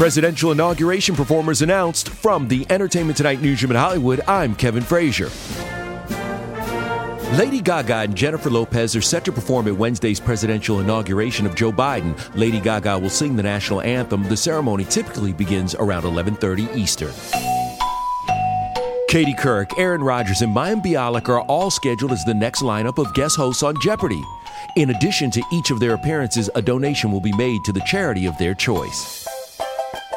Presidential inauguration performers announced from the Entertainment Tonight newsroom in Hollywood. I'm Kevin Frazier. Lady Gaga and Jennifer Lopez are set to perform at Wednesday's presidential inauguration of Joe Biden. Lady Gaga will sing the national anthem. The ceremony typically begins around 11:30 Eastern. Katie Couric, Aaron Rodgers, and Mayim Bialik are all scheduled as the next lineup of guest hosts on Jeopardy! In addition to each of their appearances, a donation will be made to the charity of their choice.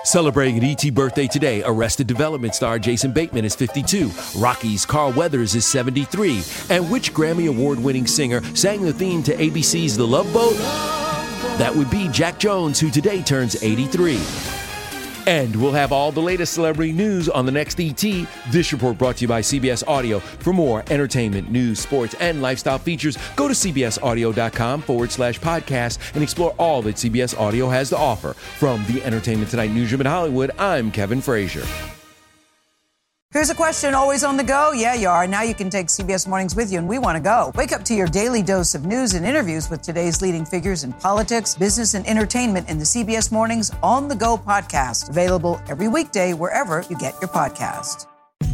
Celebrating an ET birthday today, Arrested Development star Jason Bateman is 52, Rocky's Carl Weathers is 73, and which Grammy Award winning singer sang the theme to ABC's The Love Boat? That would be Jack Jones, who today turns 83. And we'll have all the latest celebrity news on the next ET. This report brought to you by CBS Audio. For more entertainment, news, sports, and lifestyle features, go to cbsaudio.com forward slash podcast and explore all that CBS Audio has to offer. From the Entertainment Tonight newsroom in Hollywood, I'm Kevin Frazier. Here's a question always on the go. Yeah, you are. Now you can take CBS Mornings with you, and we want to go. Wake up to your daily dose of news and interviews with today's leading figures in politics, business, and entertainment in the CBS Mornings On the Go podcast. Available every weekday wherever you get your podcast.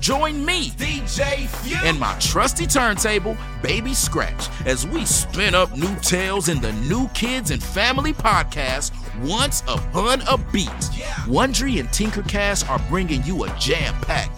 Join me, DJ Few, and my trusty turntable, Baby Scratch, as we spin up new tales in the New Kids and Family podcast, Once Upon a Beat. Wondery and Tinkercast are bringing you a jam packed,